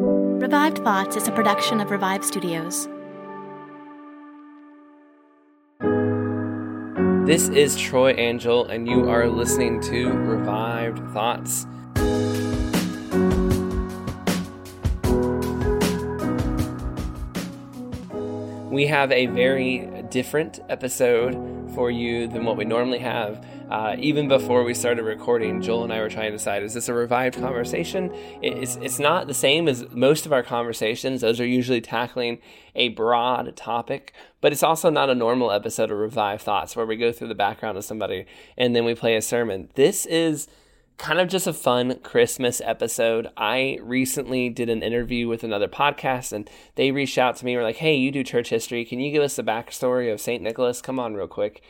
Revived Thoughts is a production of Revive Studios. This is Troy Angel, and you are listening to Revived Thoughts. We have a very different episode for you than what we normally have. Uh, even before we started recording, Joel and I were trying to decide is this a revived conversation? It's, it's not the same as most of our conversations. Those are usually tackling a broad topic, but it's also not a normal episode of Revived Thoughts where we go through the background of somebody and then we play a sermon. This is kind of just a fun Christmas episode. I recently did an interview with another podcast and they reached out to me were like, hey, you do church history. Can you give us the backstory of St. Nicholas? Come on, real quick.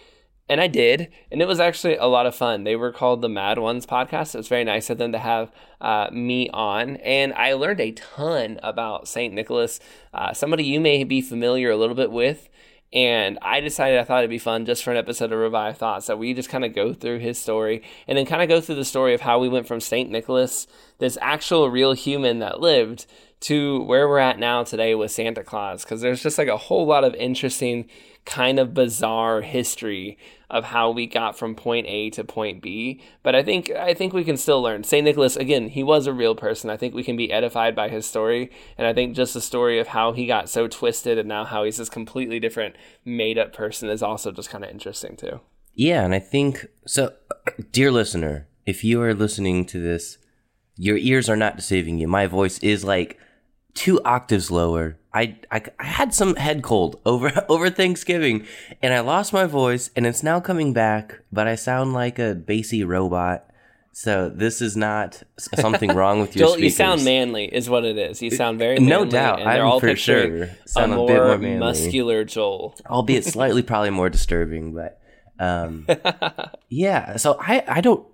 And I did, and it was actually a lot of fun. They were called the Mad Ones podcast. It was very nice of them to have uh, me on, and I learned a ton about St. Nicholas, uh, somebody you may be familiar a little bit with. And I decided I thought it'd be fun just for an episode of Revive Thoughts that we just kind of go through his story and then kind of go through the story of how we went from St. Nicholas, this actual real human that lived, to where we're at now today with Santa Claus. Because there's just like a whole lot of interesting, kind of bizarre history of how we got from point A to point B. But I think I think we can still learn. Saint Nicholas, again, he was a real person. I think we can be edified by his story, and I think just the story of how he got so twisted and now how he's this completely different, made up person is also just kind of interesting too. Yeah, and I think so. Dear listener, if you are listening to this, your ears are not deceiving you. My voice is like two octaves lower. I, I, I had some head cold over over Thanksgiving, and I lost my voice, and it's now coming back. But I sound like a bassy robot. So this is not something wrong with your Joel, speakers. you sound manly, is what it is. You sound very manly, No doubt, I'm all for sure sound a a bit more manly. muscular Joel. albeit slightly probably more disturbing but um yeah so i i don't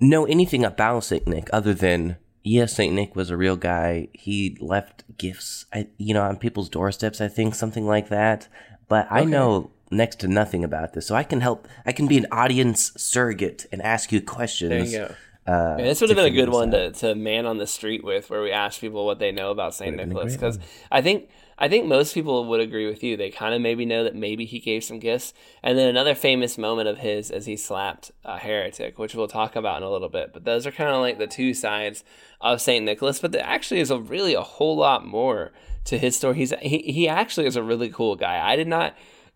know anything about saint nick other than yes saint nick was a real guy he left gifts you know on people's doorsteps i think something like that but i know next to nothing about this so i can help i can be an audience surrogate and ask you questions There you go. uh, Yeah, this would have been a good one out. to, to man on the street with, where we ask people what they know about Saint Would've been a Nicholas. Because I think I think most people would agree with you. They kind of maybe know that maybe he gave some gifts. And then another famous moment of his is he slapped a heretic, which we'll talk about in a little bit. But those are kind of like the two sides of Saint Nicholas. But there actually is a really a whole lot more to his story. He's he, he actually is a really cool guy. I did not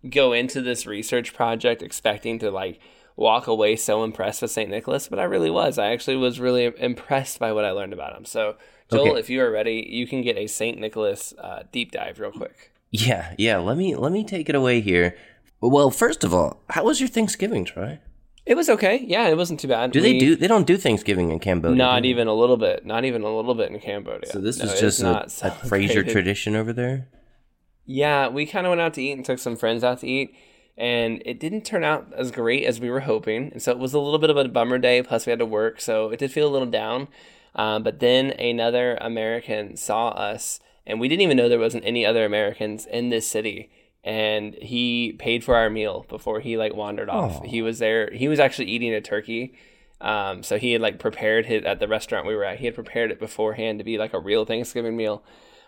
go into this research project expecting to like walk away so impressed with St. Nicholas, but I really was. I actually was really impressed by what I learned about him. So, Joel, Okay. if you are ready, you can get a St. Nicholas uh, deep dive real quick. yeah yeah let me let me take it away here well first of all how was your thanksgiving troy It was okay. Yeah, it wasn't too bad. Do they do? They don't do Thanksgiving in Cambodia. Not even a little bit. Not even a little bit in Cambodia. So this No, is just a, a Fraser tradition over there. Yeah, we kind of went out to eat and took some friends out to eat, and it didn't turn out as great as we were hoping. And so it was a little bit of a bummer day. Plus, we had to work, so it did feel a little down. Um, but then another American saw us, and we didn't even know there wasn't any other Americans in this city. And he paid for our meal before he like wandered off. He was there. He was actually eating a turkey. Um, so he had like prepared it at the restaurant we were at. He had prepared it beforehand to be like a real Thanksgiving meal.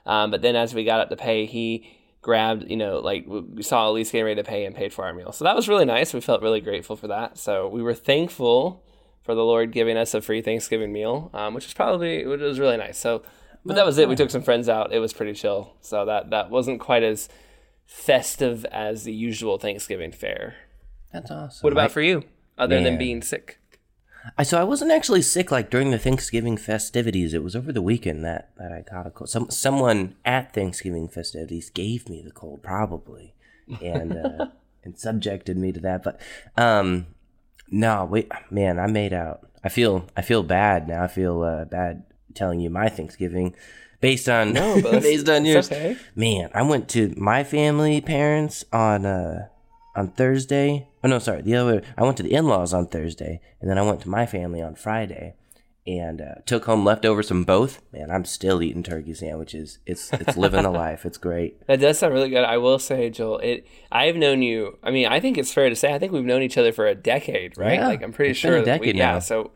Um, but then as we got up to pay, he grabbed, you know, like we saw Elise getting ready to pay and paid for our meal. So that was really nice. We felt really grateful for that. So we were thankful for the Lord giving us a free Thanksgiving meal, um, which was probably which was really nice. So, but that was it. We took some friends out. It was pretty chill. So that that wasn't quite as festive as the usual Thanksgiving fare. That's awesome. What about I, for you, other than being sick? I so I wasn't actually sick like during the Thanksgiving festivities. It was over the weekend that that I caught a cold. Some someone at Thanksgiving festivities gave me the cold, probably, and uh, and subjected me to that. But um, no, wait, man, I made out. I feel I feel bad now. I feel uh, bad telling you my Thanksgiving. Based on No, based on yours, okay. man, I went to my family parents on uh on Thursday. Oh no, sorry, the other way. I went to the in-laws on Thursday, and then I went to my family on Friday, and uh, took home leftovers from both. Man, I'm still eating turkey sandwiches. It's it's living the life. It's great. That does sound really good. I will say, Joel, it. I've known you. I mean, I think it's fair to say. I think we've known each other for a decade, right? Yeah, like I'm pretty sure. a that we, decade yeah. So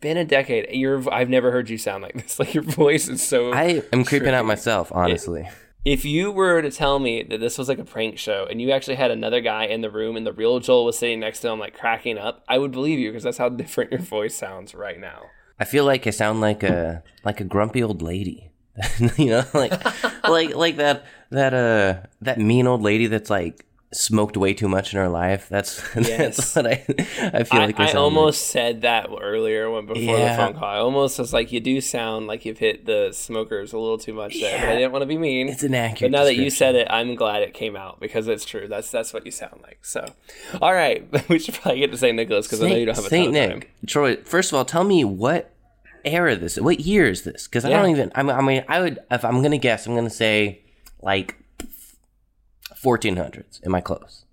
been a decade. Your I've never heard you sound like this. Like your voice is so. I am creeping out myself, honestly. if you were to tell me that this was like a prank show and you actually had another guy in the room and the real Joel was sitting next to him like cracking up, I would believe you because that's how different your voice sounds right now. I feel like I sound like a like a grumpy old lady. you know, like like like that that uh that mean old lady that's like smoked way too much in her life. That's Yes. that's what I I feel I, like. I almost said that earlier when before Yeah. the phone call. I almost was like, you do sound like you've hit the smokers a little too much there, but I didn't want to be mean. It's an But now that you said it, I'm glad it came out because it's true. That's that's what you sound like. So, all right, we should probably get to St. Nicholas because I know you don't have a Saint Nick, time. Troy. First of all, tell me what era this. What year is this? Because I Yeah. don't even. I mean, I mean, I would if I'm gonna guess. I'm gonna say like 1400s. Am I close?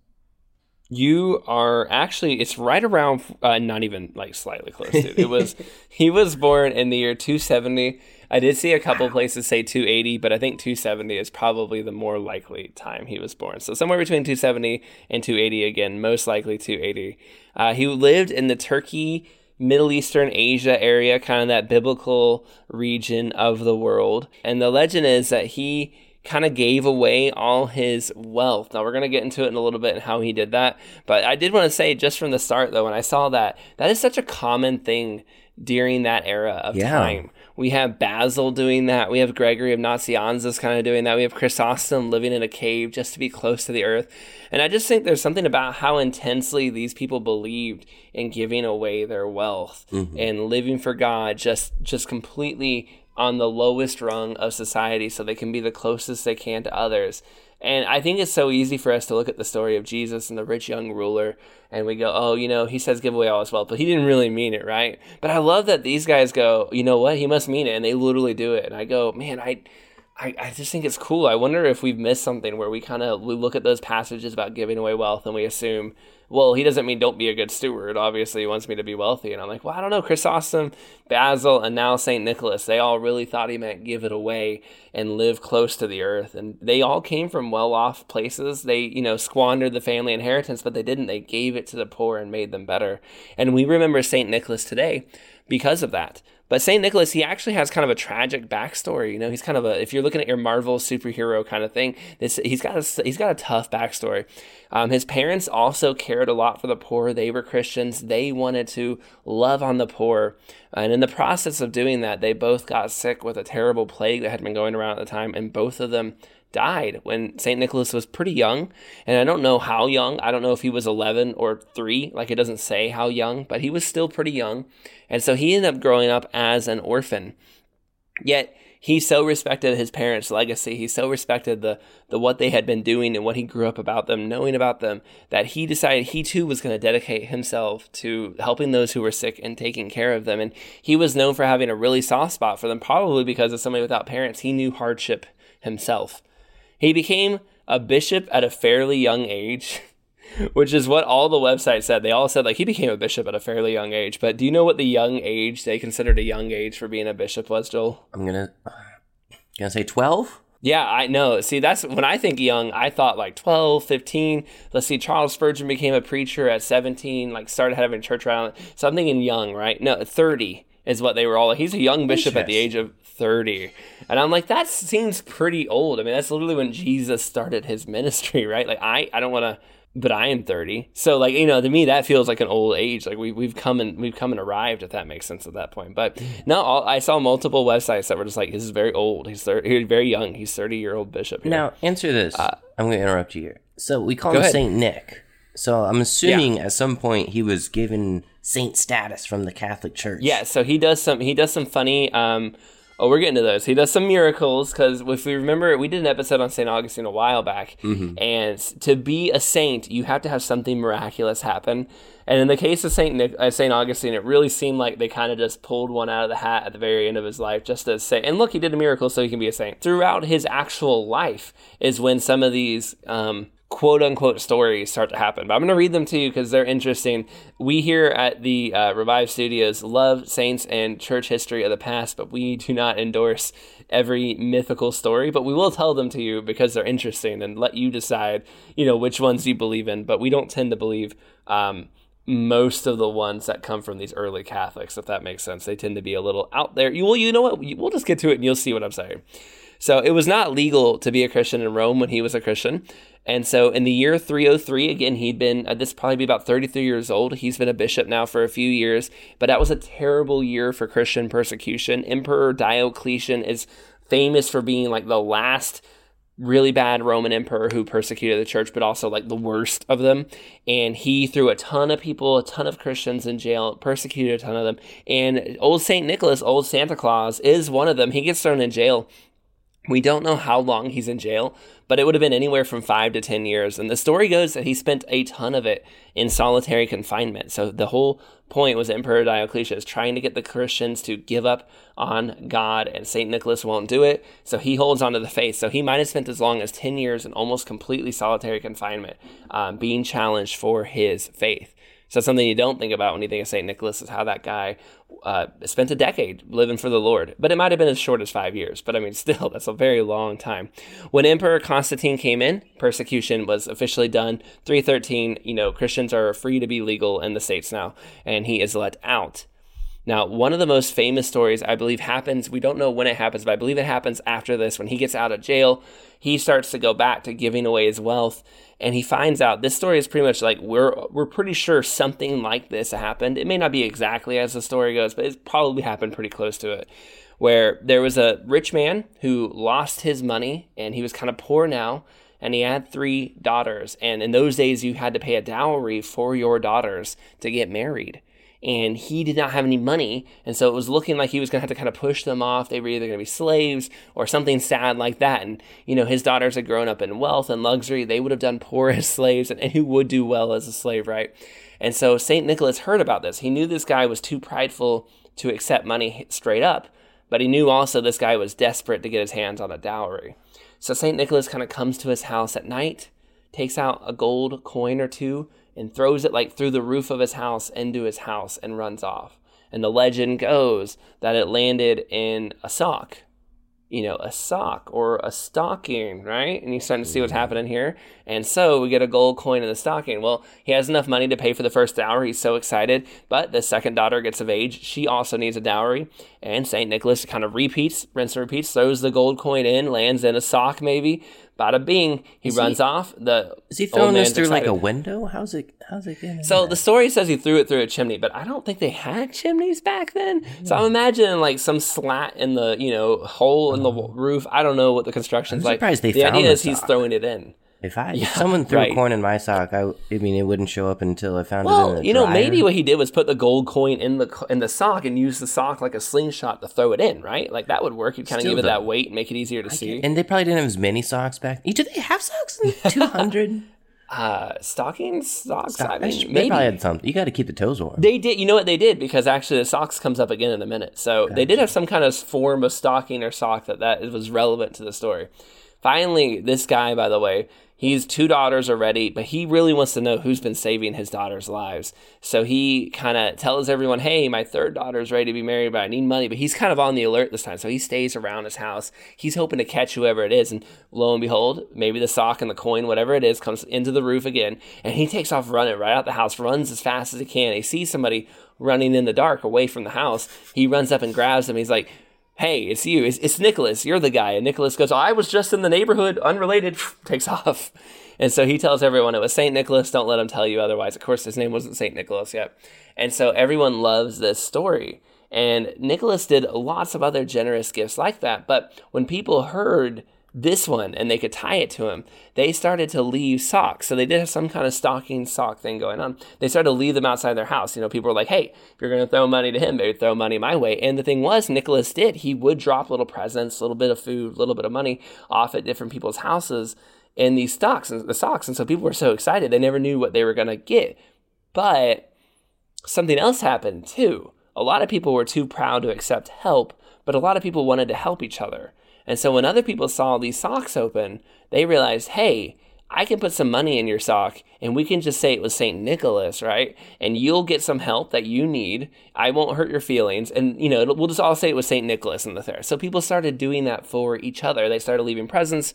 You are actually it's right around uh, not even like slightly close dude. It was he was born in the year 270. I did see a couple places say 280, but I think 270 is probably the more likely time he was born. So somewhere between 270 and 280 again, most likely 280. Uh, he lived in the Turkey Middle Eastern Asia area, kind of that biblical region of the world. And the legend is that he kind of gave away all his wealth. Now we're going to get into it in a little bit and how he did that. But I did want to say just from the start though when I saw that that is such a common thing during that era of Yeah. time. We have Basil doing that. We have Gregory of Nazianzus kind of doing that. We have Chrysostom living in a cave just to be close to the earth. And I just think there's something about how intensely these people believed in giving away their wealth mm-hmm. and living for God just just completely on the lowest rung of society so they can be the closest they can to others. And I think it's so easy for us to look at the story of Jesus and the rich young ruler and we go, oh, you know, he says give away all his wealth, but he didn't really mean it, right? But I love that these guys go, you know what, he must mean it, and they literally do it. And I go, man, I, I, I just think it's cool. I wonder if we've missed something where we kind of we look at those passages about giving away wealth and we assume, well, he doesn't mean don't be a good steward. Obviously, he wants me to be wealthy. And I'm like, well, I don't know. Chrysostom, Basil, and now Saint Nicholas, they all really thought he meant give it away and live close to the earth. And they all came from well-off places. They, you know, squandered the family inheritance, but they didn't. They gave it to the poor and made them better. And we remember Saint Nicholas today because of that. But St. Nicholas, he actually has kind of a tragic backstory. You know, he's kind of a if you're looking at your Marvel superhero kind of thing, this he's got a he's got a tough backstory. Um, his parents also cared a lot for the poor. They were Christians. They wanted to love on the poor, and in the process of doing that, they both got sick with a terrible plague that had been going around at the time, and both of them died when St. Nicholas was pretty young. And I don't know how young. I don't know if he was 11 or 3. Like it doesn't say how young, but he was still pretty young. And so he ended up growing up as an orphan. Yet he so respected his parents' legacy. He so respected the, the what they had been doing and what he grew up about them, knowing about them, that he decided he too was going to dedicate himself to helping those who were sick and taking care of them. And he was known for having a really soft spot for them, probably because as somebody without parents, he knew hardship himself. He became a bishop at a fairly young age, which is what all the websites said. They all said like he became a bishop at a fairly young age. But do you know what the young age they considered a young age for being a bishop was, Joel? I'm gonna gonna say 12. Yeah, I know. See, that's when I think young, I thought like 12, 15. Let's see, Charles Spurgeon became a preacher at 17, like started having church around. So I'm thinking young, right? No, 30 is what they were all. He's a young bishop at the age of 30. And I'm like, that seems pretty old. I mean, that's literally when Jesus started his ministry, right? Like, I, I don't want to. But I am 30, so like you know, to me that feels like an old age. Like we we've come and we've come and arrived, if that makes sense at that point. But no, all, I saw multiple websites that were just like, "This is very old. He's 30, he's very young. He's 30 year old bishop." here." Now answer this. I'm gonna interrupt you here. So we call Uh, him. Saint Nick. So I'm assuming at some point he was given saint status from the Catholic Church. Yeah, so he does some he does some funny um oh we're getting to those. He does some miracles cuz if we remember we did an episode on St. Augustine a while back and to be a saint you have to have something miraculous happen. And in the case of St. Nick, uh, St. Augustine, it really seemed like they kind of just pulled one out of the hat at the very end of his life just to say, and look, he did a miracle so he can be a saint. Throughout his actual life is when some of these um, quote unquote stories start to happen. But I'm going to read them to you because they're interesting. We here at the uh, Revive Studios love saints and church history of the past, but we do not endorse every mythical story. But we will tell them to you because they're interesting and let you decide, you know, which ones you believe in. But we don't tend to believe. Um, most of the ones that come from these early Catholics, if that makes sense. They tend to be a little out there. You, well, you know what? We'll just get to it and you'll see what I'm saying. So it was not legal to be a Christian in Rome when he was a Christian. And so in the year 303, again, he'd been, uh, this probably be about 33 years old. He's been a bishop now for a few years, but that was a terrible year for Christian persecution. Emperor Diocletian is famous for being like the last really bad Roman emperor who persecuted the church, but also like the worst of them. And he threw a ton of people, a ton of Christians in jail, persecuted a ton of them. And old St. Nicholas, old Santa Claus, is one of them. He gets thrown in jail. We don't know how long he's in jail, but it would have been anywhere from five to 10 years. And the story goes that he spent a ton of it in solitary confinement. So the whole point was Emperor Diocletian trying to get the Christians to give up on God, and St. Nicholas won't do it. So he holds on to the faith. So he might have spent as long as 10 years in almost completely solitary confinement, um, being challenged for his faith. So something you don't think about when you think of St. Nicholas is how that guy uh, spent a decade living for the Lord. But it might have been as short as five years. But I mean, still, that's a very long time. When Emperor Constantine came in, persecution was officially done. 313, you know, Christians are free to be legal in the states now, and he is let out. Now, one of the most famous stories, I believe, happens. We don't know when it happens, but I believe it happens after this. When he gets out of jail, he starts to go back to giving away his wealth, and he finds out this story is pretty much like we're we're pretty sure something like this happened. It may not be exactly as the story goes, but it's probably happened pretty close to it. Where there was a rich man who lost his money, and he was kind of poor now and he had three daughters. And in those days, you had to pay a dowry for your daughters to get married and he did not have any money. And so it was looking like he was going to have to kind of push them off. They were either going to be slaves or something sad like that. And, you know, his daughters had grown up in wealth and luxury. They would have done poor as slaves, and, and who would do well as a slave, right? And so St. Nicholas heard about this. He knew this guy was too prideful to accept money straight up, but he knew also this guy was desperate to get his hands on a dowry. So St. Nicholas kind of comes to his house at night, takes out a gold coin or two, and throws it like through the roof of his house into his house and runs off. And the legend goes that it landed in a sock you know, a sock or a stocking, right? And you're starting to see what's mm-hmm. happening here. And so we get a gold coin in the stocking. Well, he has enough money to pay for the first dowry. He's so excited. But the second daughter gets of age. She also needs a dowry. And St. Nicholas kind of repeats, rinse and repeats, throws the gold coin in, lands in a sock maybe. Bada bing, he is runs he, off. The is he throwing this through excited. like a window? How's it? How's it getting? So the story says he threw it through a chimney, but I don't think they had chimneys back then. So I'm imagining like some slat in the you know hole in the uh-huh. roof. I don't know what the construction's I'm like. Surprised they the found idea the is he's throwing it in. If I yeah, if someone threw right. coin in my sock, I, I mean it wouldn't show up until I found well, it. Well, you know, maybe what he did was put the gold coin in the in the sock and use the sock like a slingshot to throw it in, right? Like that would work. You kind of give it that weight and make it easier to I see. And they probably didn't have as many socks back. Do they have socks in two hundred? uh, stockings, socks. Stock- I mean, they maybe probably had something. You got to keep the toes warm. They did. You know what they did because actually the socks comes up again in a minute. So gotcha. they did have some kind of form of stocking or sock that that was relevant to the story. Finally, this guy, by the way, He's two daughters already, but he really wants to know who's been saving his daughters' lives. So he kind of tells everyone, "Hey, my third daughter's ready to be married, but I need money." But he's kind of on the alert this time, so he stays around his house. He's hoping to catch whoever it is, and lo and behold, maybe the sock and the coin, whatever it is, comes into the roof again, and he takes off running right out the house, runs as fast as he can. He sees somebody running in the dark away from the house. He runs up and grabs him. He's like hey, it's you. It's, it's Nicholas. You're the guy. And Nicholas goes, I was just in the neighborhood, unrelated, takes off. And so he tells everyone it was St. Nicholas. Don't let him tell you otherwise. Of course, his name wasn't St. Nicholas yet. And so everyone loves this story. And Nicholas did lots of other generous gifts like that. But when people heard this one and they could tie it to him, they started to leave socks. So they did have some kind of stocking sock thing going on. They started to leave them outside their house. You know, people were like, hey, if you're going to throw money to him, maybe throw money my way. And the thing was, Nicholas did. He would drop little presents, a little bit of food, a little bit of money off at different people's houses in these stocks and the socks. And so people were so excited. They never knew what they were going to get. But something else happened too. A lot of people were too proud to accept help, but a lot of people wanted to help each other. And so when other people saw these socks open, they realized, hey, I can put some money in your sock and we can just say it was St. Nicholas, right? And you'll get some help that you need. I won't hurt your feelings. And, you know, we'll just all say it was St. Nicholas in the fair. So people started doing that for each other. They started leaving presents,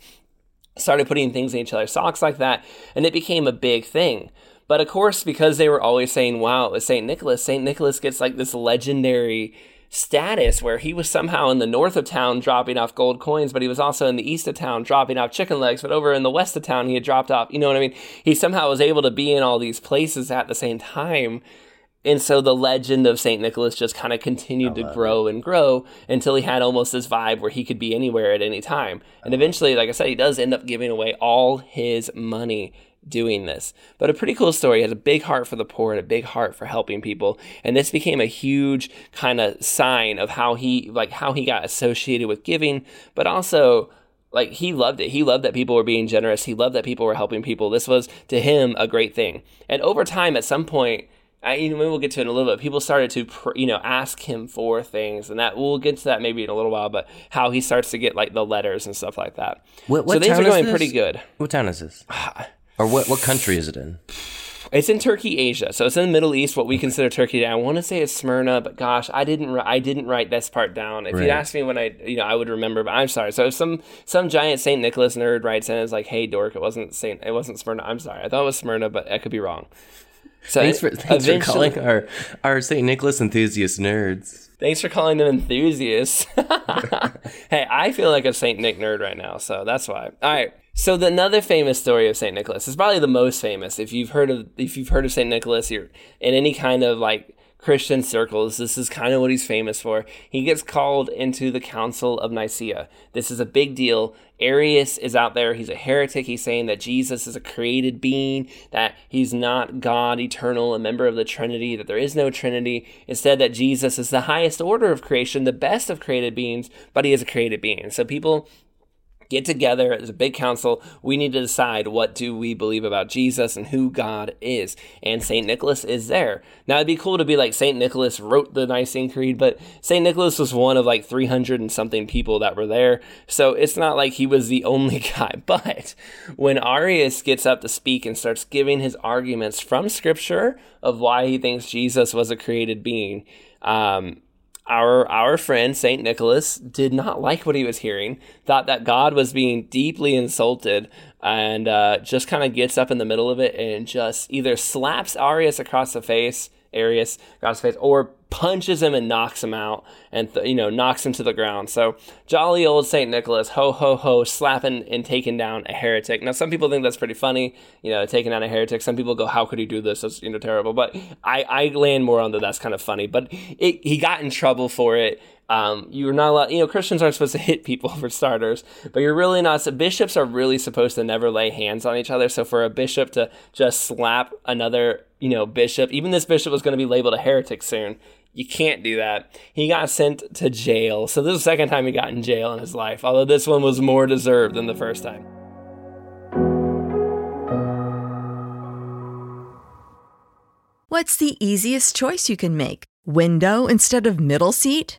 started putting things in each other's socks like that. And it became a big thing. But of course, because they were always saying, wow, it was St. Nicholas, St. Nicholas gets like this legendary status where he was somehow in the north of town dropping off gold coins, but he was also in the east of town dropping off chicken legs, but over in the west of town he had dropped off, you know what I mean? He somehow was able to be in all these places at the same time. And so the legend of St. Nicholas just kind of continued to grow and grow until he had almost this vibe where he could be anywhere at any time. And eventually, like I said, he does end up giving away all his money doing this. But a pretty cool story. He has a big heart for the poor and a big heart for helping people. And this became a huge kind of sign of how he like how he got associated with giving, but also like he loved it. He loved that people were being generous. He loved that people were helping people. This was to him a great thing. And over time, at some point, I, you know, maybe we'll get to it in a little bit. People started to, you know, ask him for things, and that we'll get to that maybe in a little while. But how he starts to get like the letters and stuff like that. What, what so things are going pretty good. What town is this? or what what country is it in? It's in Turkey, Asia. So it's in the Middle East, what we consider Turkey. I want to say it's Smyrna, but gosh, I didn't. I didn't write this part down. If Right. you'd asked me when I, you know, I would remember. But I'm sorry. So if some some giant Saint Nicholas nerd writes in, it's like, "Hey, dork, it wasn't Saint. It wasn't Smyrna. I'm sorry. I thought it was Smyrna, but I could be wrong." So Thanks for thanks for calling our our St. Nicholas enthusiast nerds. Thanks for calling them enthusiasts. hey, I feel like a Saint Nick nerd right now, so that's why. All right. So the another famous story of Saint Nicholas is probably the most famous. If you've heard of if you've heard of Saint Nicholas, you're in any kind of like Christian circles, this is kind of what he's famous for. He gets called into the Council of Nicaea. This is a big deal. Arius is out there. He's a heretic. He's saying that Jesus is a created being, that he's not God eternal, a member of the Trinity, that there is no Trinity. Instead, that Jesus is the highest order of creation, the best of created beings, but he is a created being. So people get together as a big council. We need to decide what do we believe about jesus and who god is. And saint nicholas is there. Now it'd be cool to be like saint nicholas wrote the nicene creed but saint nicholas was one of like 300 and something people that were there. So it's not like he was the only guy. But when arius gets up to speak and starts giving his arguments from scripture of why he thinks jesus was a created being um, our our friend Saint Nicholas did not like what he was hearing. Thought that God was being deeply insulted, and uh, just kind of gets up in the middle of it and just either slaps Arius across the face, Arius across the face, or punches him and knocks him out, and th- you know knocks him to the ground. So jolly old Saint Nicholas, ho ho ho, slapping and taking down a heretic. Now some people think that's pretty funny, you know, taking down a heretic. Some people go, how could he do this? That's you know terrible. But I I land more on that that's kind of funny. But it, he got in trouble for it. Um, you're not allowed, you know, Christians aren't supposed to hit people for starters, but you're really not. So bishops are really supposed to never lay hands on each other. So for a bishop to just slap another, you know, bishop, even this bishop was going to be labeled a heretic soon. You can't do that. He got sent to jail. So this is the second time he got in jail in his life, although this one was more deserved than the first time. What's the easiest choice you can make? Window instead of middle seat?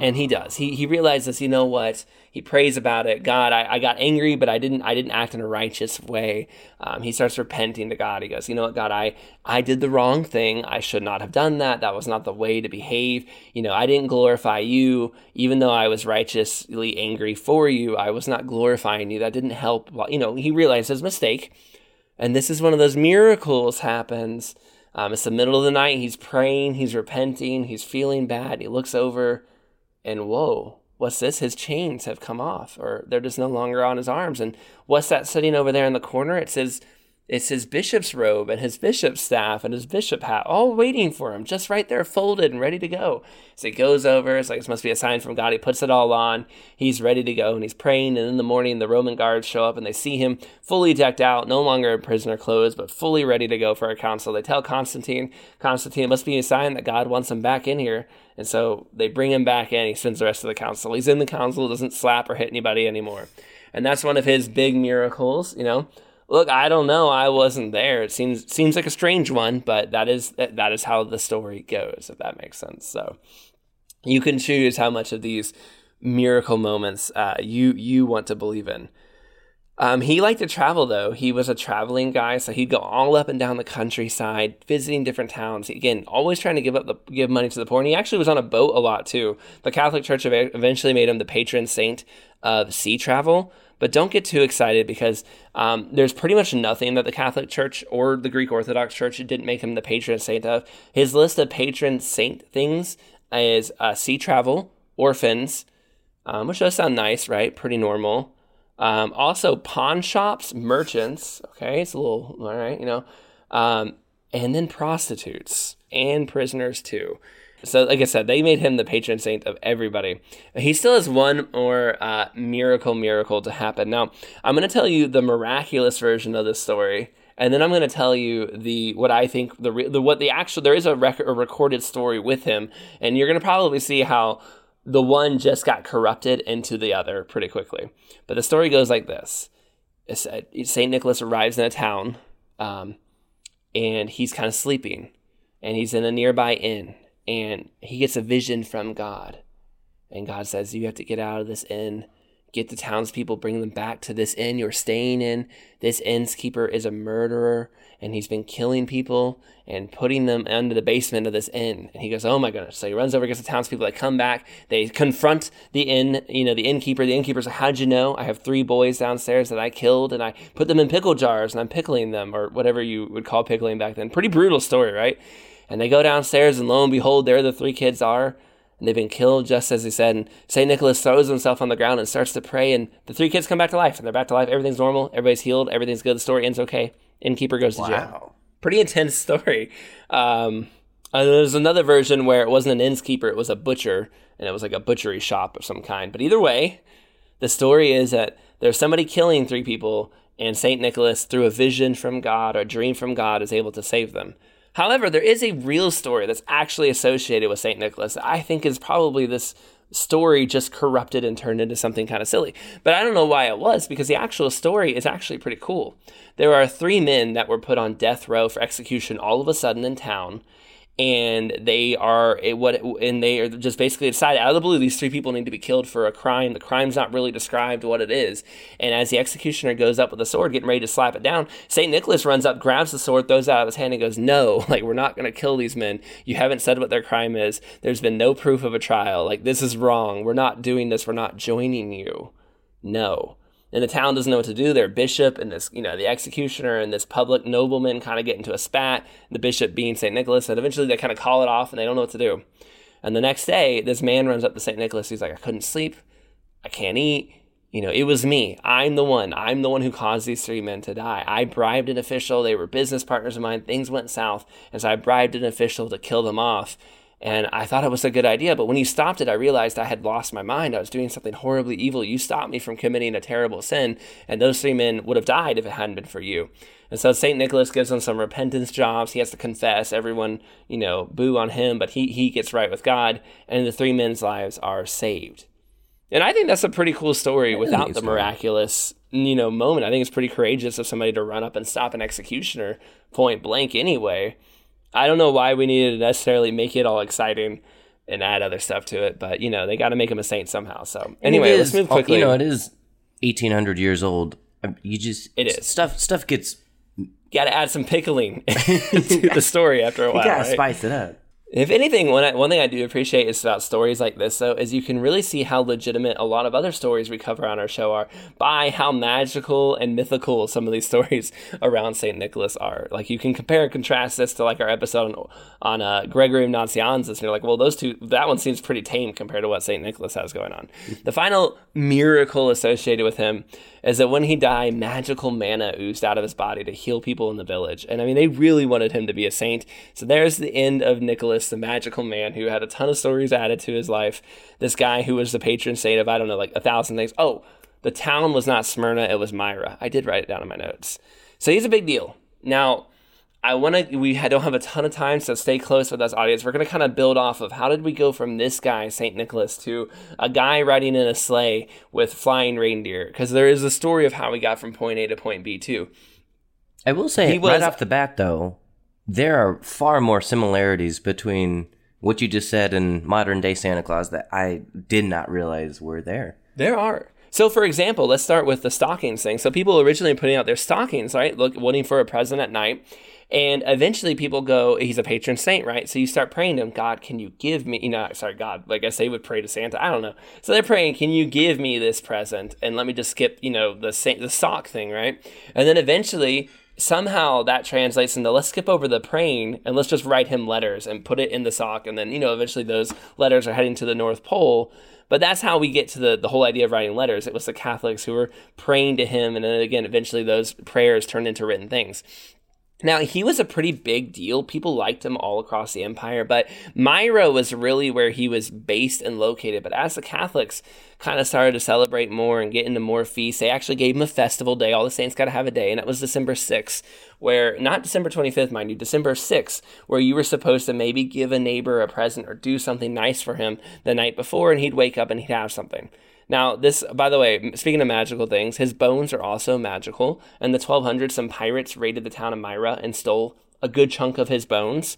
and he does. He, he realizes you know what? He prays about it. God I, I got angry but i didn't i didn't act in a righteous way. Um, he starts repenting to god. He goes you know what god? I i did the wrong thing. I should not have done that. That was not the way to behave. You know i didn't glorify you. Even though i was righteously angry for you i was not glorifying you. That didn't help Well, you know he realized his mistake. And this is one of those miracles happens. Um, it's the middle of the night. He's praying. He's repenting. He's feeling bad. He looks over, and whoa, what's this? His chains have come off, or they're just no longer on his arms. And what's that sitting over there in the corner? It says, it's his bishop's robe and his bishop's staff and his bishop hat all waiting for him, just right there, folded and ready to go. So he goes over, it's like this must be a sign from God. He puts it all on, he's ready to go, and he's praying. And in the morning, the Roman guards show up and they see him fully decked out, no longer in prisoner clothes, but fully ready to go for a council. They tell Constantine, Constantine, it must be a sign that God wants him back in here. And so they bring him back in. He spends the rest of the council. He's in the council, doesn't slap or hit anybody anymore. And that's one of his big miracles, you know look, I don't know. I wasn't there. It seems seems like a strange one, but that is that is how the story goes. If that makes sense. So you can choose how much of these miracle moments uh, you you want to believe in. Um, he liked to travel though. He was a traveling guy, so he'd go all up and down the countryside, visiting different towns. Again, always trying to give up the give money to the poor. And he actually was on a boat a lot too. The Catholic Church eventually made him the patron saint of sea travel. But don't get too excited because um, there's pretty much nothing that the Catholic Church or the Greek Orthodox Church didn't make him the patron saint of. His list of patron saint things is uh, sea travel, orphans, um, which does sound nice, right? Pretty normal. Um, also, pawn shops, merchants. Okay, it's a little all right, you know, um, and then prostitutes and prisoners too. So, like I said, they made him the patron saint of everybody. He still has one more uh, miracle, miracle to happen. Now, I'm going to tell you the miraculous version of this story, and then I'm going to tell you the what I think the, the what the actual there is a, record, a recorded story with him, and you're going to probably see how the one just got corrupted into the other pretty quickly. But the story goes like this: Saint Nicholas arrives in a town, um, and he's kind of sleeping, and he's in a nearby inn and he gets a vision from God. And God says, You have to get out of this inn. Get the townspeople, bring them back to this inn you're staying in. This innkeeper is a murderer, and he's been killing people and putting them under the basement of this inn. And he goes, Oh my goodness. So he runs over, gets the townspeople. They come back. They confront the inn, you know, the innkeeper. The innkeeper's like, How'd you know? I have three boys downstairs that I killed, and I put them in pickle jars, and I'm pickling them, or whatever you would call pickling back then. Pretty brutal story, right? And they go downstairs, and lo and behold, there the three kids are. And they've been killed just as he said. And St. Nicholas throws himself on the ground and starts to pray. And the three kids come back to life. And they're back to life. Everything's normal. Everybody's healed. Everything's good. The story ends okay. Innkeeper goes to wow. jail. Pretty intense story. Um, there's another version where it wasn't an innkeeper, it was a butcher. And it was like a butchery shop of some kind. But either way, the story is that there's somebody killing three people. And St. Nicholas, through a vision from God or a dream from God, is able to save them. However, there is a real story that's actually associated with St. Nicholas I think is probably this story just corrupted and turned into something kind of silly. But I don't know why it was because the actual story is actually pretty cool. There are three men that were put on death row for execution all of a sudden in town and they are what and they are just basically decided out of the blue these three people need to be killed for a crime. The crime's not really described what it is. And as the executioner goes up with a sword getting ready to slap it down saint nicholas runs up grabs the sword throws it out of his hand and goes no like we're not going to kill these men. You haven't said what their crime is. There's been no proof of a trial. Like this is wrong. We're not doing this. We're not joining you. No and the town doesn't know what to do. Their bishop and this, you know, the executioner and this public nobleman kind of get into a spat. The bishop being St. Nicholas, and eventually they kind of call it off and they don't know what to do. And the next day, this man runs up to St. Nicholas. He's like, I couldn't sleep. I can't eat. You know, it was me. I'm the one. I'm the one who caused these three men to die. I bribed an official. They were business partners of mine. Things went south. And so I bribed an official to kill them off. And I thought it was a good idea, but when you stopped it, I realized I had lost my mind. I was doing something horribly evil. You stopped me from committing a terrible sin, and those three men would have died if it hadn't been for you. And so St. Nicholas gives him some repentance jobs. He has to confess. Everyone, you know, boo on him, but he, he gets right with God, and the three men's lives are saved. And I think that's a pretty cool story without the miraculous, you know, moment. I think it's pretty courageous of somebody to run up and stop an executioner point blank anyway. I don't know why we needed to necessarily make it all exciting and add other stuff to it, but you know they got to make him a saint somehow. So anyway, let's move quickly. You know, it is eighteen hundred years old. Um, you just it is stuff. Stuff gets got to add some pickling to the story after a while. You gotta right? spice it up. If anything, one, one thing I do appreciate is about stories like this, though, is you can really see how legitimate a lot of other stories we cover on our show are by how magical and mythical some of these stories around St. Nicholas are. Like, you can compare and contrast this to, like, our episode on, on uh, Gregory of Nazianzus, and you're like, well, those two, that one seems pretty tame compared to what St. Nicholas has going on. The final miracle associated with him is that when he died, magical manna oozed out of his body to heal people in the village. And I mean, they really wanted him to be a saint. So there's the end of Nicholas, the magical man who had a ton of stories added to his life. This guy who was the patron saint of, I don't know, like a thousand things. Oh, the town was not Smyrna, it was Myra. I did write it down in my notes. So he's a big deal. Now, I want to, we don't have a ton of time, so stay close with us, audience. We're going to kind of build off of how did we go from this guy, St. Nicholas, to a guy riding in a sleigh with flying reindeer? Because there is a story of how we got from point A to point B, too. I will say, He was- right off the bat, though, there are far more similarities between what you just said and modern day Santa Claus that I did not realize were there. There are. So, for example, let's start with the stockings thing. So, people originally putting out their stockings, right? Look, waiting for a present at night. And eventually people go, he's a patron saint, right? So you start praying to him, God, can you give me, you know, sorry, God, like I they would pray to Santa. I don't know. So they're praying, can you give me this present? And let me just skip, you know, the the sock thing, right? And then eventually somehow that translates into let's skip over the praying and let's just write him letters and put it in the sock. And then, you know, eventually those letters are heading to the North Pole. But that's how we get to the, the whole idea of writing letters. It was the Catholics who were praying to him. And then again, eventually those prayers turned into written things. Now, he was a pretty big deal. People liked him all across the empire, but Myra was really where he was based and located. But as the Catholics kind of started to celebrate more and get into more feasts, they actually gave him a festival day. All the saints got to have a day, and it was December 6th, where, not December 25th, mind you, December 6th, where you were supposed to maybe give a neighbor a present or do something nice for him the night before, and he'd wake up and he'd have something. Now, this, by the way, speaking of magical things, his bones are also magical. In the 1200s, some pirates raided the town of Myra and stole a good chunk of his bones.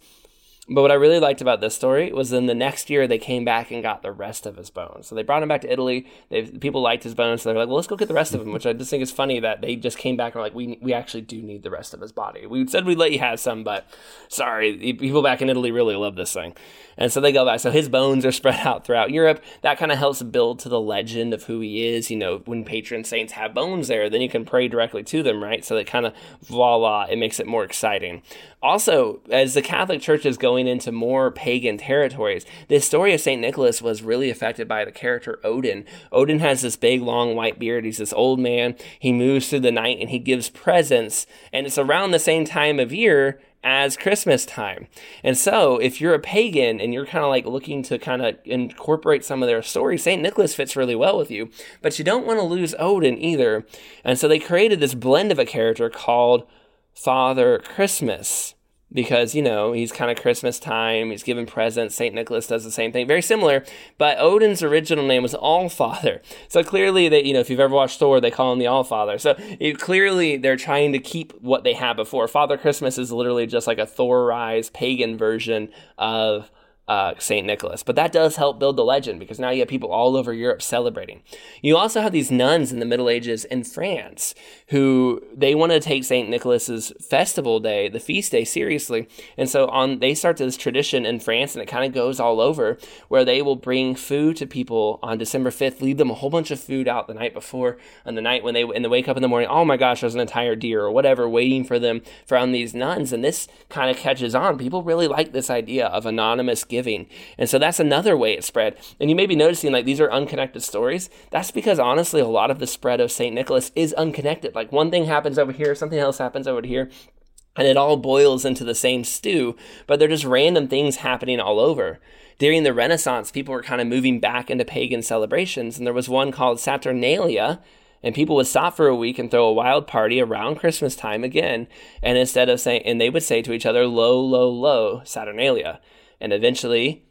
But what I really liked about this story was then the next year they came back and got the rest of his bones. So they brought him back to Italy. They people liked his bones, so they're like, "Well, let's go get the rest of him." Which I just think is funny that they just came back and were like, "We we actually do need the rest of his body. We said we'd let you have some, but sorry, people back in Italy really love this thing." And so they go back. So his bones are spread out throughout Europe. That kind of helps build to the legend of who he is. You know, when patron saints have bones there, then you can pray directly to them, right? So that kind of voila, it makes it more exciting. Also, as the Catholic Church is going into more pagan territories, this story of St. Nicholas was really affected by the character Odin. Odin has this big, long white beard. He's this old man. He moves through the night and he gives presents. And it's around the same time of year as Christmas time. And so, if you're a pagan and you're kind of like looking to kind of incorporate some of their stories, St. Nicholas fits really well with you, but you don't want to lose Odin either. And so, they created this blend of a character called Father Christmas because you know he's kind of christmas time he's giving presents saint nicholas does the same thing very similar but odin's original name was allfather so clearly that you know if you've ever watched thor they call him the allfather so it, clearly they're trying to keep what they had before. Father christmas is literally just like a thorized pagan version of uh, St. Nicholas. But that does help build the legend because now you have people all over Europe celebrating. You also have these nuns in the Middle Ages in France who they want to take St. Nicholas's festival day, the feast day, seriously. And so on they start this tradition in France and it kind of goes all over where they will bring food to people on December 5th, leave them a whole bunch of food out the night before and the night when they and they wake up in the morning, oh my gosh, there's an entire deer or whatever waiting for them from these nuns. And this kind of catches on. People really like this idea of anonymous giving. And so that's another way it spread. And you may be noticing like these are unconnected stories. That's because honestly, a lot of the spread of St. Nicholas is unconnected. Like one thing happens over here, something else happens over here. And it all boils into the same stew, but they're just random things happening all over. During the Renaissance, people were kind of moving back into pagan celebrations, and there was one called Saturnalia, and people would stop for a week and throw a wild party around Christmas time again. And instead of saying, and they would say to each other, low, low, low, Saturnalia," and eventually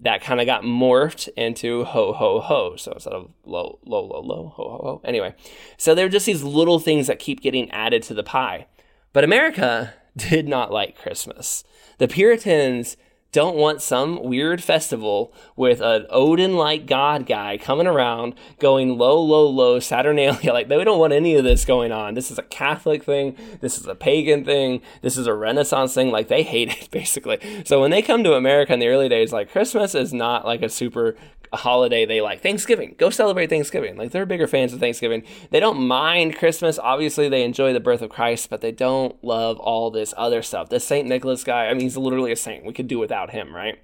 that kind of got morphed into ho ho ho. So instead of low low low low ho ho ho. Anyway, so there are just these little things that keep getting added to the pie. But America did not like Christmas. The Puritans don't want some weird festival with an Odin like god guy coming around going low, low, low, Saturnalia. Like, they don't want any of this going on. This is a Catholic thing. This is a pagan thing. This is a Renaissance thing. Like, they hate it, basically. So when they come to America in the early days, like, Christmas is not like a super holiday they like. Thanksgiving, go celebrate Thanksgiving. Like they're bigger fans of Thanksgiving. They don't mind Christmas. Obviously, they enjoy the birth of Christ, but they don't love all this other stuff. The St. Nicholas guy, I mean, he's literally a saint. We could do without him, right?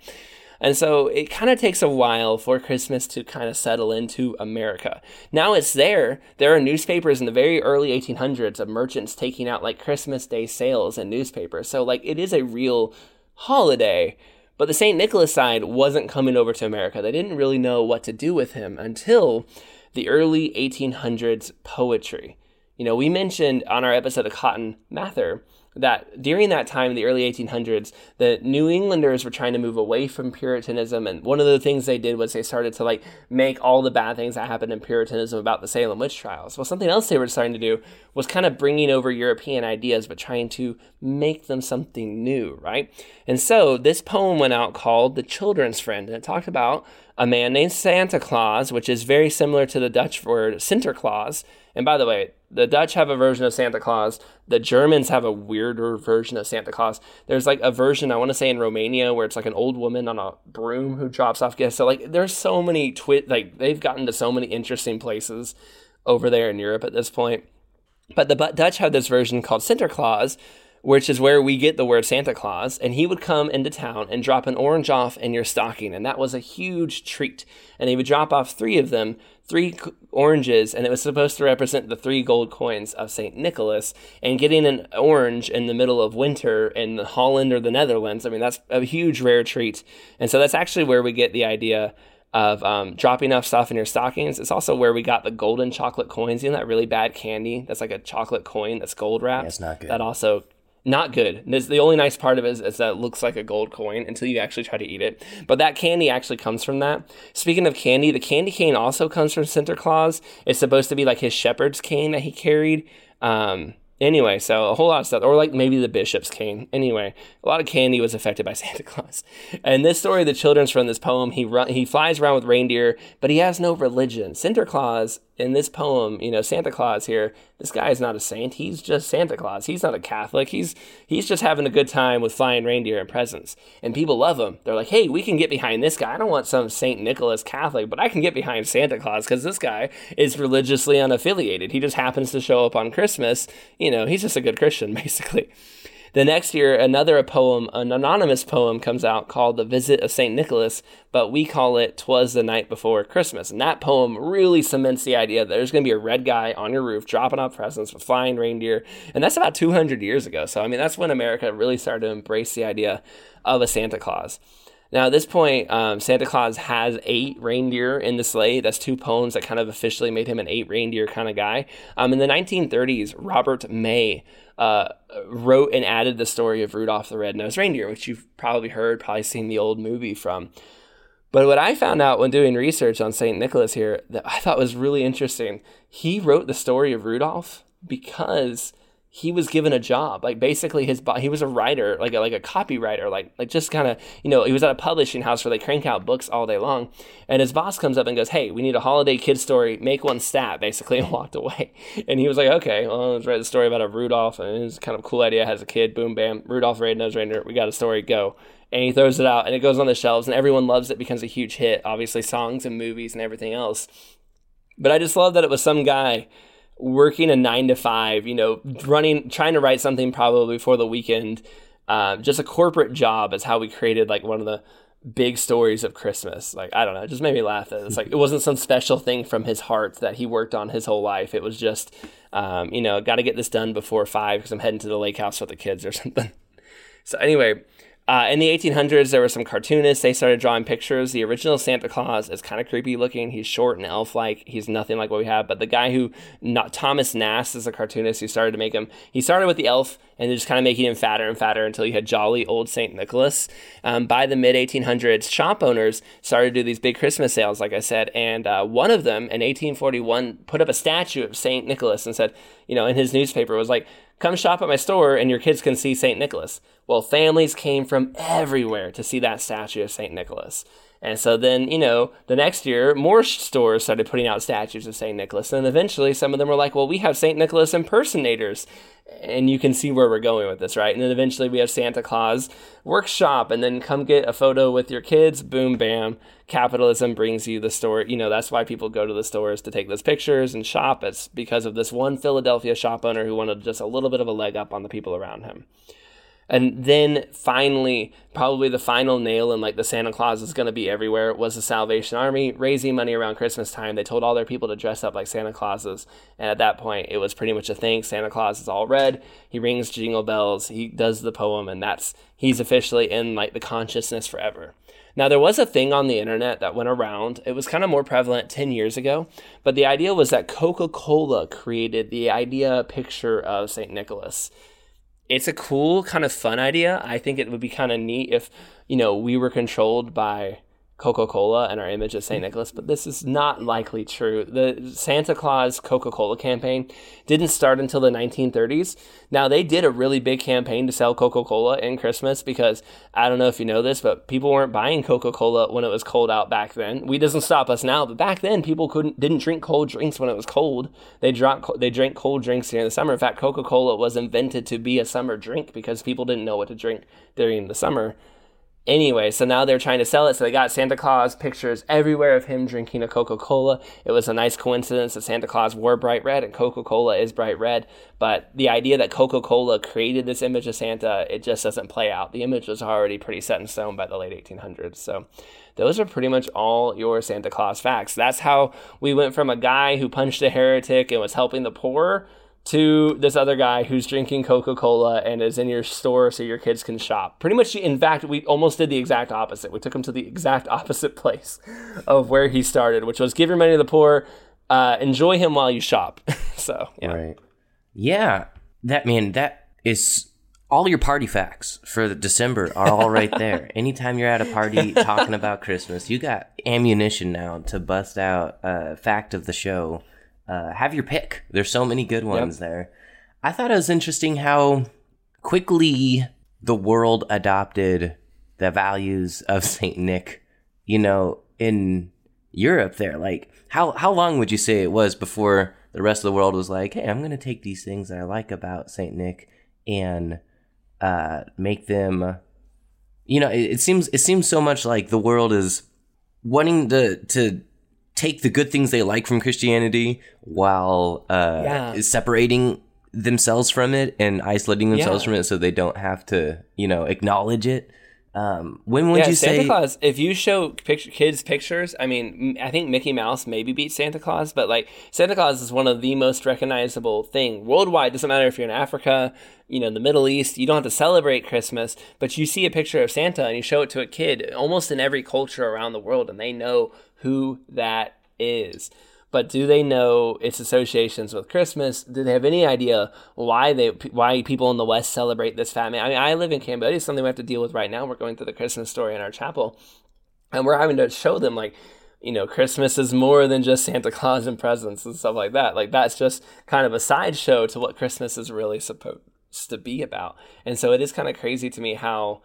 And so it kind of takes a while for Christmas to kind of settle into America. Now it's there. There are newspapers in the very early 1800s of merchants taking out like Christmas Day sales in newspapers. So, like, it is a real holiday. But the St. Nicholas side wasn't coming over to America. They didn't really know what to do with him until the early 1800s poetry. You know, we mentioned on our episode of Cotton Mather that during that time in the early 1800s the new englanders were trying to move away from puritanism and one of the things they did was they started to like make all the bad things that happened in puritanism about the salem witch trials. Well something else they were starting to do was kind of bringing over european ideas but trying to make them something new right? And so this poem went out called the children's friend and it talked about a man named santa claus which is very similar to the dutch word sinterklaas. And by the way, the Dutch have a version of Santa Claus. The Germans have a weirder version of Santa Claus. There's like a version I want to say in Romania where it's like an old woman on a broom who drops off gifts. So like there's so many twit like they've gotten to so many interesting places over there in Europe at this point. But the Dutch have this version called Sinterklaas, which is where we get the word Santa Claus, and he would come into town and drop an orange off in your stocking, and that was a huge treat. And he would drop off three of them, three oranges, and it was supposed to represent the three gold coins of St. Nicholas. And getting an orange in the middle of winter in Holland or the Netherlands, I mean, that's a huge rare treat. And so that's actually where we get the idea of um, dropping off stuff in your stockings. It's also where we got the golden chocolate coins. You know that really bad candy that's like a chocolate coin that's gold wrapped? Yeah, not good. That also not good. This, the only nice part of it is, is, that it looks like a gold coin until you actually try to eat it. But that candy actually comes from that. Speaking of candy, the candy cane also comes from Santa Claus. It's supposed to be like his shepherd's cane that he carried. Um, Anyway, so a whole lot of stuff, or like maybe the bishop's cane. Anyway, a lot of candy was affected by Santa Claus. And this story, the children's from this poem, he run, he flies around with reindeer, but he has no religion. Santa Claus in this poem, you know, Santa Claus here, this guy is not a saint. He's just Santa Claus. He's not a Catholic. He's he's just having a good time with flying reindeer and presents. And people love him. They're like, hey, we can get behind this guy. I don't want some Saint Nicholas Catholic, but I can get behind Santa Claus because this guy is religiously unaffiliated. He just happens to show up on Christmas. You know, he's just a good Christian, basically. The next year, another poem, an anonymous poem, comes out called The Visit of St. Nicholas, but we call it Twas the Night Before Christmas. And that poem really cements the idea that there's going to be a red guy on your roof dropping off presents with flying reindeer. And that's about 200 years ago. So, I mean, that's when America really started to embrace the idea of a Santa Claus. Now, at this point, um, Santa Claus has eight reindeer in the sleigh. That's two poems that kind of officially made him an eight reindeer kind of guy. Um, in the 1930s, Robert May uh, wrote and added the story of Rudolph the Red-Nosed Reindeer, which you've probably heard, probably seen the old movie from. But what I found out when doing research on St. Nicholas here that I thought was really interesting, he wrote the story of Rudolph because he was given a job. Like basically his he was a writer, like a, like a copywriter, like like just kind of you know he was at a publishing house where they crank out books all day long. And his boss comes up and goes, "Hey, we need a holiday kid story. Make one stat." Basically, and walked away. And he was like, "Okay, well, let's write a story about a Rudolph, and it's kind of cool idea has a kid. Boom, bam, Rudolph Red-Nosed Reindeer. We got a story. Go." And he throws it out, and it goes on the shelves, and everyone loves it. Becomes a huge hit. Obviously, songs and movies and everything else. But I just love that it was some guy working a nine to five, you know, running, trying to write something probably before the weekend. Uh, just a corporate job is how we created like one of the big stories of Christmas. Like, I don't know, it just made me laugh. It's like, it wasn't some special thing from his heart that he worked on his whole life. It was just, um, you know, got to get this done before five because I'm heading to the lake house with the kids or something. So, anyway, uh, in the 1800s, there were some cartoonists. They started drawing pictures. The original Santa Claus is kind of creepy looking. He's short and elf-like. He's nothing like what we have. But the guy who, not Thomas Nast, is a cartoonist who started to make him. He started with the elf and just kind of making him fatter and fatter until you had jolly old Saint Nicholas. Um, by the mid 1800s, shop owners started to do these big Christmas sales, like I said. And uh, one of them in 1841 put up a statue of Saint Nicholas and said, you know, in his newspaper was like, come shop at my store and your kids can see St. Nicholas. Well, families came from everywhere to see that statue of St. Nicholas. And so then, you know, the next year, more stores started putting out statues of St. Nicholas. And eventually, some of them were like, well, we have St. Nicholas impersonators. And you can see where we're going with this, right? And then eventually, we have Santa Claus workshop. And then come get a photo with your kids. Boom, bam. Capitalism brings you the store. You know, that's why people go to the stores to take those pictures and shop. It's because of this one Philadelphia shop owner who wanted just a little bit of a leg up on the people around him. And then finally, probably the final nail in like the Santa Claus is going to be everywhere was the Salvation Army raising money around Christmas time. They told all their people to dress up like Santa Clauses. And at that point, it was pretty much a thing. Santa Claus is all red. He rings jingle bells. He does the poem, and that's he's officially in like the consciousness forever. Now, there was a thing on the internet that went around. It was kind of more prevalent 10 years ago, but the idea was that Coca Cola created the idea picture of St. Nicholas it's a cool kind of fun idea. I think it would be kind of neat if, you know, we were controlled by Coca Cola and our image of St. Mm. Nicholas, but this is not likely true. The Santa Claus Coca Cola campaign didn't start until the 1930s. Now, they did a really big campaign to sell Coca Cola in Christmas because I don't know if you know this, but people weren't buying Coca Cola when it was cold out back then. We doesn't stop us now, but back then people couldn't didn't drink cold drinks when it was cold. They drank they drank cold drinks during the summer. In fact, Coca Cola was invented to be a summer drink because people didn't know what to drink during the summer. Anyway, so now they're trying to sell it. So they got Santa Claus pictures everywhere of him drinking a Coca Cola. It was a nice coincidence that Santa Claus wore bright red and Coca Cola is bright red. But the idea that Coca Cola created this image of Santa, it just doesn't play out. The image was already pretty set in stone by the late 1800s. So those are pretty much all your Santa Claus facts. That's how we went from a guy who punched a heretic and was helping the poor to this other guy who's drinking Coca Cola and is in your store so your kids can shop. Pretty much, in fact, we almost did the exact opposite. We took him to the exact opposite place of where he started, which was give your money to the poor, uh, enjoy him while you shop. so, yeah. Right. Yeah. That, man, that is all your party facts for December are all right there. Anytime you're at a party talking about Christmas, you got ammunition now to bust out a fact of the show uh, have your pick. There's so many good ones yep. there. I thought it was interesting how quickly the world adopted the values of Saint Nick. You know, in Europe, there, like how how long would you say it was before the rest of the world was like, "Hey, I'm going to take these things that I like about Saint Nick and uh, make them." You know, it, it seems it seems so much like the world is wanting to to take the good things they like from Christianity while uh, yeah. separating themselves from it and isolating themselves yeah. from it so they don't have to, you know, acknowledge it. Um, when would yeah, you Santa say Santa Claus? If you show picture, kids pictures, I mean, I think Mickey Mouse maybe beats Santa Claus, but like Santa Claus is one of the most recognizable thing worldwide. Doesn't matter if you're in Africa, you know, in the Middle East. You don't have to celebrate Christmas, but you see a picture of Santa and you show it to a kid, almost in every culture around the world, and they know who that is. But do they know its associations with Christmas? Do they have any idea why they why people in the West celebrate this fat man? I mean, I live in Cambodia, something we have to deal with right now. We're going through the Christmas story in our chapel, and we're having to show them like you know, Christmas is more than just Santa Claus and presents and stuff like that. Like that's just kind of a sideshow to what Christmas is really supposed to be about. And so it is kind of crazy to me how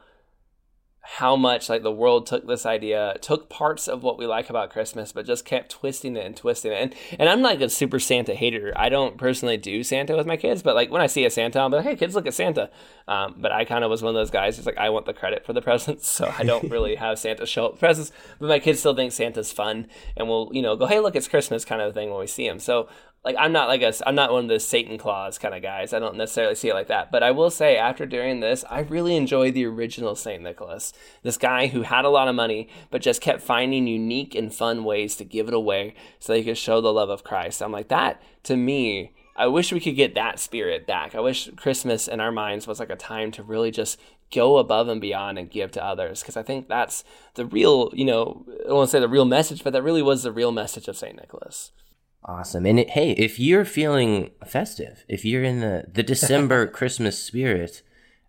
how much like the world took this idea, took parts of what we like about Christmas, but just kept twisting it and twisting it. And and I'm like a super Santa hater. I don't personally do Santa with my kids, but like when I see a Santa, I'm like, hey kids, look at Santa. Um, but I kind of was one of those guys who's like, I want the credit for the presents, so I don't really have Santa show up presents. But my kids still think Santa's fun, and we'll you know go, hey look, it's Christmas kind of thing when we see him. So like I'm not like a I'm not one of the Satan Claus kind of guys. I don't necessarily see it like that. But I will say after doing this, I really enjoy the original Saint Nicholas. This guy who had a lot of money but just kept finding unique and fun ways to give it away so he could show the love of Christ. I'm like that to me. I wish we could get that spirit back. I wish Christmas in our minds was like a time to really just go above and beyond and give to others because I think that's the real, you know, I to say the real message, but that really was the real message of St. Nicholas. Awesome. And it, hey, if you're feeling festive, if you're in the, the December Christmas spirit,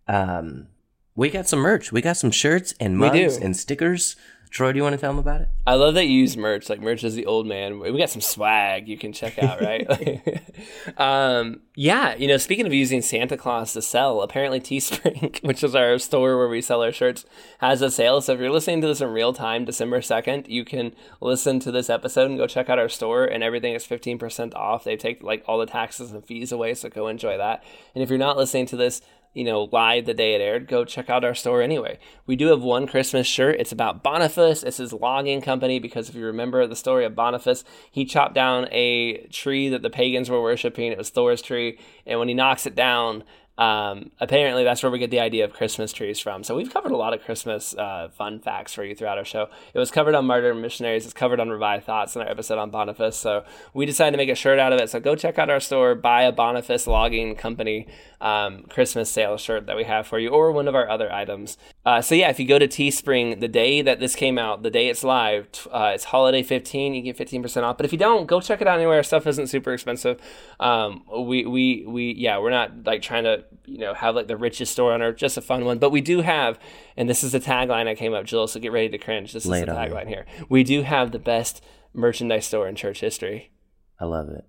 um, we got some merch. We got some shirts and mugs and stickers Troy, do you want to tell them about it? I love that you use merch. Like merch is the old man. We got some swag you can check out, right? um, yeah, you know, speaking of using Santa Claus to sell, apparently Teespring, which is our store where we sell our shirts, has a sale. So if you're listening to this in real time, December 2nd, you can listen to this episode and go check out our store and everything is 15% off. They take like all the taxes and fees away, so go enjoy that. And if you're not listening to this you know, live the day it aired, go check out our store anyway. We do have one Christmas shirt. It's about Boniface. It's his logging company because if you remember the story of Boniface, he chopped down a tree that the pagans were worshiping. It was Thor's tree. And when he knocks it down, um, apparently, that's where we get the idea of Christmas trees from. So we've covered a lot of Christmas uh, fun facts for you throughout our show. It was covered on Martyr Missionaries. It's covered on Revived Thoughts in our episode on Boniface. So we decided to make a shirt out of it. So go check out our store, buy a Boniface Logging Company um, Christmas sale shirt that we have for you, or one of our other items. Uh, so yeah, if you go to Teespring the day that this came out, the day it's live, uh, it's holiday 15. You get 15% off. But if you don't, go check it out anywhere. Our stuff isn't super expensive. Um, we we we yeah, we're not like trying to you know have like the richest store on earth, just a fun one. But we do have, and this is the tagline I came up, Jill. So get ready to cringe. This is the tagline here. We do have the best merchandise store in church history. I love it.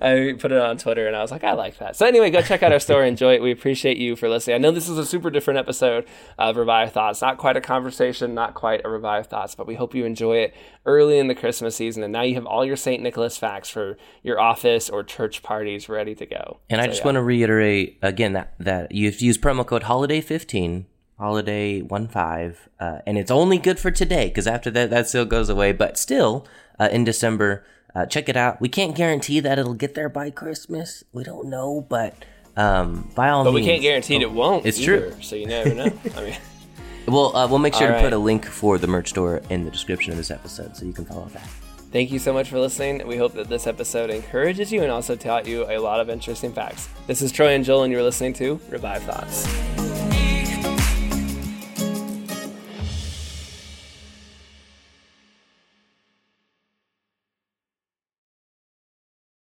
I put it on Twitter and I was like, I like that. So anyway, go check out our store, enjoy it. We appreciate you for listening. I know this is a super different episode of Revive Thoughts. Not quite a conversation, not quite a Revive Thoughts, but we hope you enjoy it early in the Christmas season. And now you have all your St. Nicholas facts for your office or church parties ready to go. And so, I just yeah. want to reiterate again that, that you have to use promo code HOLIDAY15 holiday one five uh, and it's only good for today because after that that still goes away but still uh, in december uh, check it out. We can't guarantee that it'll get there by Christmas. We don't know, but um, by all but means. But we can't guarantee it won't. It's either, true. So you never know. I mean. Well, uh, we'll make sure all to right. put a link for the merch store in the description of this episode so you can follow that. Thank you so much for listening. We hope that this episode encourages you and also taught you a lot of interesting facts. This is Troy and Joel, and you're listening to Revive Thoughts.